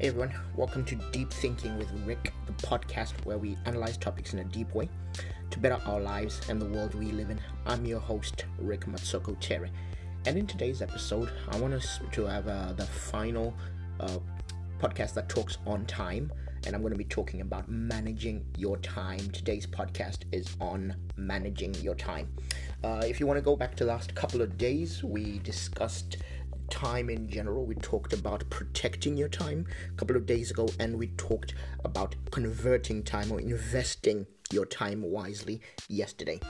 Hey everyone, welcome to Deep Thinking with Rick, the podcast where we analyze topics in a deep way to better our lives and the world we live in. I'm your host, Rick Matsoko Tere. And in today's episode, I want us to have uh, the final uh, podcast that talks on time, and I'm going to be talking about managing your time. Today's podcast is on managing your time. Uh, if you want to go back to the last couple of days, we discussed time in general. We talked about protecting your time a couple of days ago, and we talked about converting time or investing your time wisely yesterday.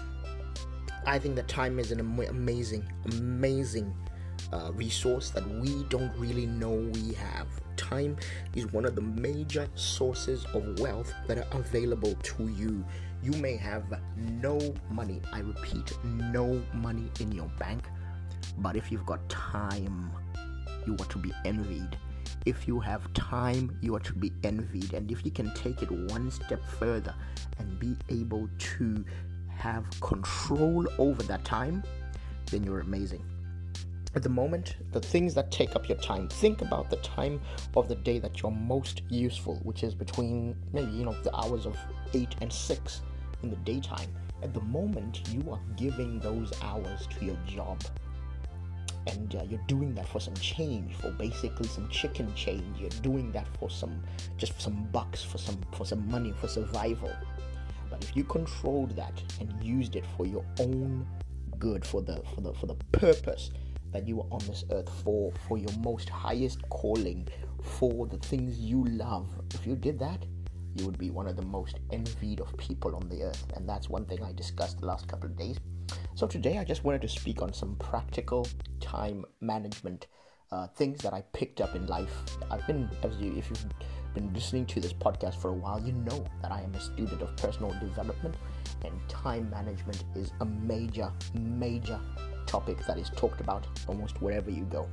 I think that time is an am- amazing, amazing uh, resource that we don't really know we have. Time is one of the major sources of wealth that are available to you. You may have no money, I repeat, no money in your bank, but if you've got time, you are to be envied. If you have time, you are to be envied. And if you can take it one step further and be able to have control over that time, then you're amazing. At the moment, the things that take up your time, think about the time of the day that you're most useful, which is between maybe, you know, the hours of 8 and 6 in the daytime. At the moment, you are giving those hours to your job and uh, you're doing that for some change for basically some chicken change. You're doing that for some just some bucks for some for some money for survival. But if you controlled that and used it for your own good for the for the for the purpose that you are on this earth for for your most highest calling for the things you love if you did that you would be one of the most envied of people on the earth. And that's one thing i discussed the last couple of days so today I just wanted to speak on some practical time management uh, things that I picked up in life. I've been, as you, if you've been listening to this podcast for a while, you know that I am a student of personal development, and time management is a major, major topic that is talked about almost wherever you go.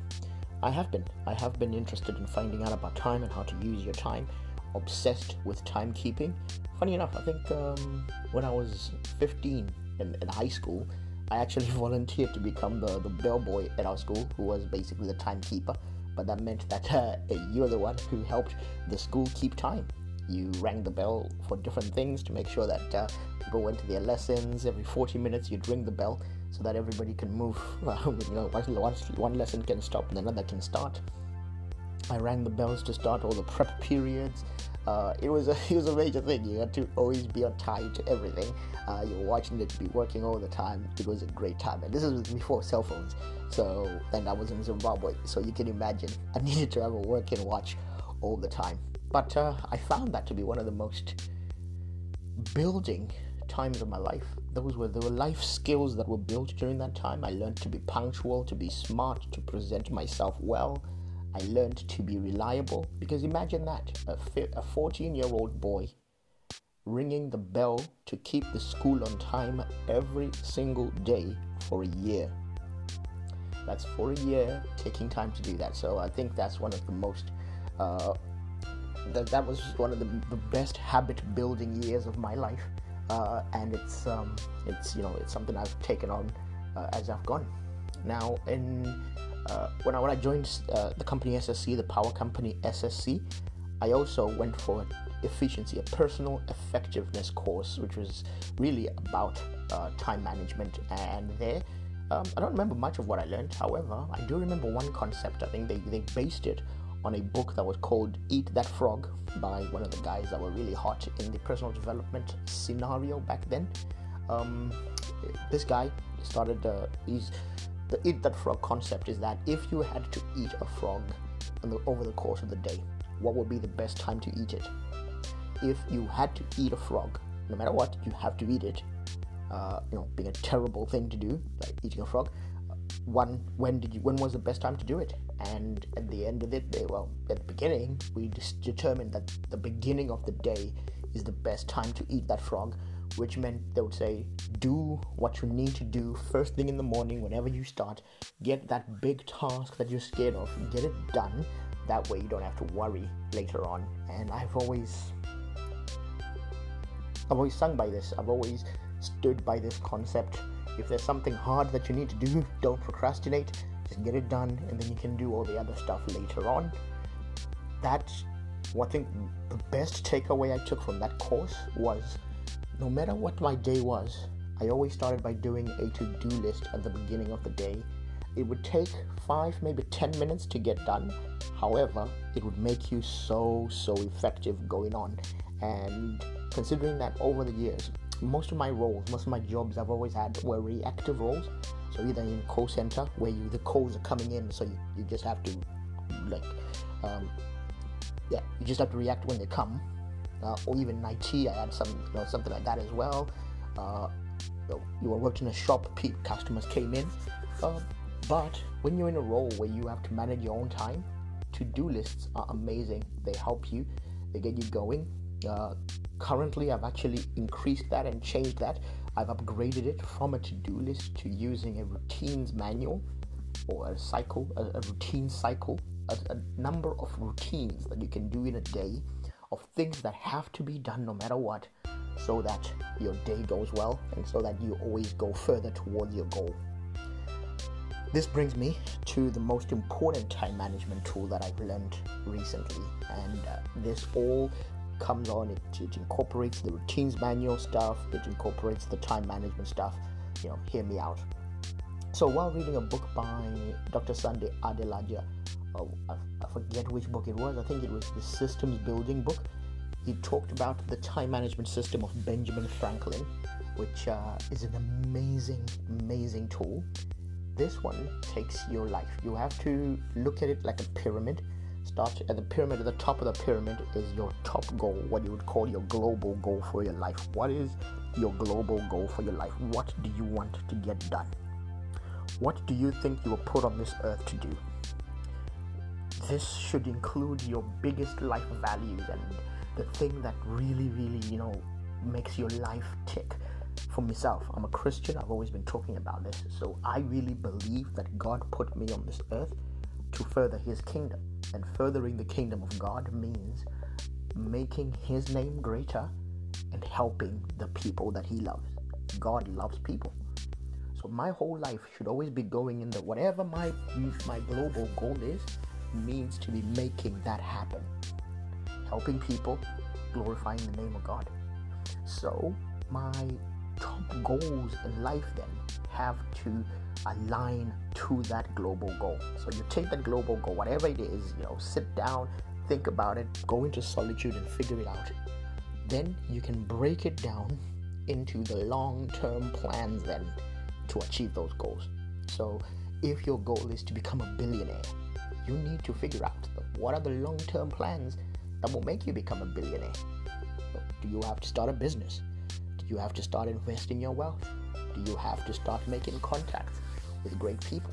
I have been, I have been interested in finding out about time and how to use your time. Obsessed with timekeeping. Funny enough, I think um, when I was 15 in, in high school, I actually volunteered to become the, the bellboy at our school, who was basically the timekeeper. But that meant that uh, you're the one who helped the school keep time. You rang the bell for different things to make sure that uh, people went to their lessons. Every 40 minutes, you'd ring the bell so that everybody can move. you know, once one lesson can stop and another can start. I rang the bells to start all the prep periods. Uh, it was a it was a major thing. You had to always be on time to everything. Uh, you're watching it be working all the time. It was a great time, and this was before cell phones. So and I was in Zimbabwe, so you can imagine I needed to have a working watch all the time. But uh, I found that to be one of the most building times of my life. Those were there were life skills that were built during that time. I learned to be punctual, to be smart, to present myself well I learned to be reliable because imagine that a 14 year old boy ringing the bell to keep the school on time every single day for a year. That's for a year taking time to do that. So I think that's one of the most, uh, that, that was one of the, the best habit building years of my life. Uh, and it's, um, it's, you know, it's something I've taken on uh, as I've gone. Now, in uh, when I when I joined uh, the company SSE, the power company SSE, I also went for efficiency, a personal effectiveness course, which was really about uh, time management. And there, um, I don't remember much of what I learned. However, I do remember one concept. I think they, they based it on a book that was called Eat That Frog by one of the guys that were really hot in the personal development scenario back then. Um, this guy started, uh, he's the eat that frog concept is that if you had to eat a frog the, over the course of the day, what would be the best time to eat it? If you had to eat a frog, no matter what, you have to eat it. Uh, you know, being a terrible thing to do, like eating a frog. One, when did you? When was the best time to do it? And at the end of it, they, well, at the beginning, we just determined that the beginning of the day is the best time to eat that frog which meant they would say, do what you need to do first thing in the morning whenever you start. Get that big task that you're scared of, get it done. That way you don't have to worry later on. And I've always I've always sung by this. I've always stood by this concept. If there's something hard that you need to do, don't procrastinate. Just get it done and then you can do all the other stuff later on. That one thing, the best takeaway I took from that course was no matter what my day was, I always started by doing a to do list at the beginning of the day. It would take five, maybe 10 minutes to get done. However, it would make you so, so effective going on. And considering that over the years, most of my roles, most of my jobs I've always had were reactive roles. So either in call center where you the calls are coming in, so you, you just have to like um, yeah, you just have to react when they come. Uh, or even IT, I had some you know something like that as well. Uh, you, were working in a shop, customers came in. Uh, but when you're in a role where you have to manage your own time, to-do lists are amazing. They help you, they get you going. Uh, currently, I've actually increased that and changed that. I've upgraded it from a to-do list to using a routines manual or a cycle, a, a routine cycle a, a number of routines that you can do in a day of things that have to be done no matter what so that your day goes well and so that you always go further towards your goal. This brings me to the most important time management tool that I've learned recently, and uh, this all comes on it, it incorporates the routines manual stuff, it incorporates the time management stuff. You know, hear me out. So while reading a book by Dr. Sunday Adelaja oh, I, I forget which book it was. I think it was the Systems Building book. He talked about the time management system of Benjamin Franklin, which uh, is an amazing, amazing tool. This one takes your life. You have to look at it like a pyramid. Start at the pyramid. At the top of the pyramid is your top goal, what you would call your global goal for your life. What is your global goal for your life? What do you want to get done? What do you think you were put on this earth to do? This should include your biggest life values and the thing that really, really, you know, makes your life tick. For myself, I'm a Christian. I've always been talking about this. So I really believe that God put me on this earth to further His kingdom. And furthering the kingdom of God means making His name greater and helping the people that He loves. God loves people. So my whole life should always be going in the whatever my my global goal is, means to be making that happen. Helping people, glorifying the name of God. So, my top goals in life then have to align to that global goal. So, you take that global goal, whatever it is, you know, sit down, think about it, go into solitude and figure it out. Then you can break it down into the long term plans then to achieve those goals. So, if your goal is to become a billionaire, you need to figure out what are the long term plans that will make you become a billionaire. Do you have to start a business? Do you have to start investing your wealth? Do you have to start making contacts with great people?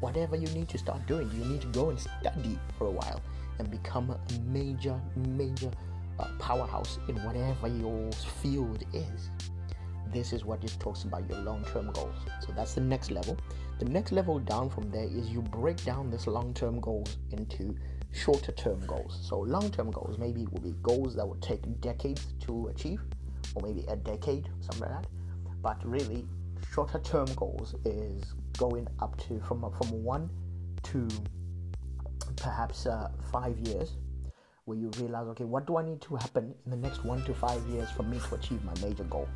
Whatever you need to start doing, you need to go and study for a while and become a major, major uh, powerhouse in whatever your field is. This is what it talks about your long term goals. So that's the next level. The next level down from there is you break down this long term goals into shorter term goals. So, long term goals maybe will be goals that would take decades to achieve, or maybe a decade, something like that. But really, shorter term goals is going up to from from one to perhaps uh, five years, where you realize, okay, what do I need to happen in the next one to five years for me to achieve my major goal?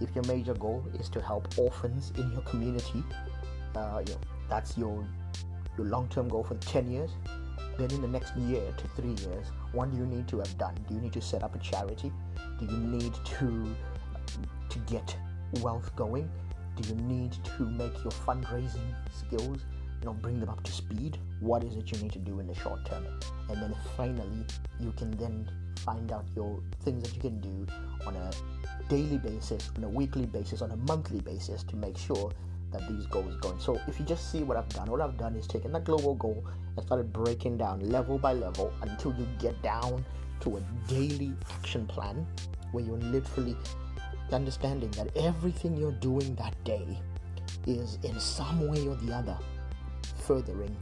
If your major goal is to help orphans in your community uh, you know, that's your your long-term goal for 10 years then in the next year to three years what do you need to have done? Do you need to set up a charity? Do you need to to get wealth going? Do you need to make your fundraising skills you know bring them up to speed? What is it you need to do in the short term? And then finally you can then find out your things that you can do on a daily basis on a weekly basis on a monthly basis to make sure that these goals going. So if you just see what I've done, all I've done is taken that global goal and started breaking down level by level until you get down to a daily action plan where you're literally understanding that everything you're doing that day is in some way or the other furthering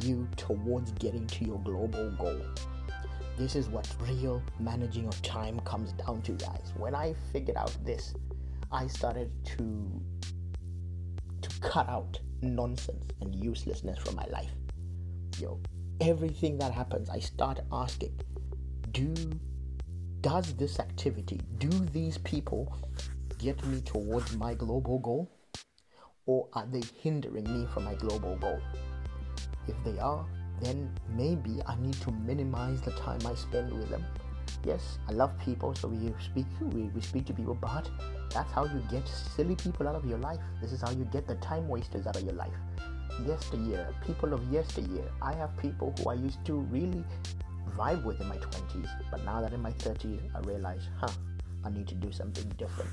you towards getting to your global goal. This is what real managing of time comes down to, guys. When I figured out this, I started to to cut out nonsense and uselessness from my life. Yo, everything that happens, I start asking, do does this activity, do these people get me towards my global goal? Or are they hindering me from my global goal? If they are, then maybe I need to minimize the time I spend with them. Yes, I love people, so we speak we, we speak to people, but that's how you get silly people out of your life. This is how you get the time wasters out of your life. Yesteryear, people of yesteryear. I have people who I used to really vibe with in my 20s, but now that in my 30s, I realize, huh, I need to do something different.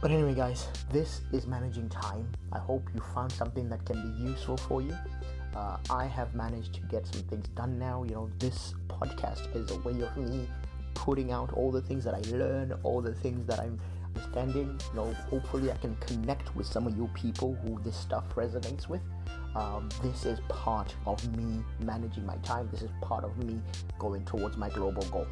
But anyway, guys, this is managing time. I hope you found something that can be useful for you. Uh, I have managed to get some things done now. You know, this podcast is a way of me putting out all the things that I learn, all the things that I'm understanding. You know, hopefully I can connect with some of you people who this stuff resonates with. Um, this is part of me managing my time. This is part of me going towards my global goal.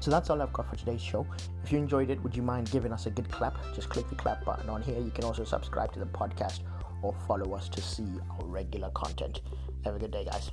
So that's all I've got for today's show. If you enjoyed it, would you mind giving us a good clap? Just click the clap button on here. You can also subscribe to the podcast or follow us to see our regular content. Have a good day, guys.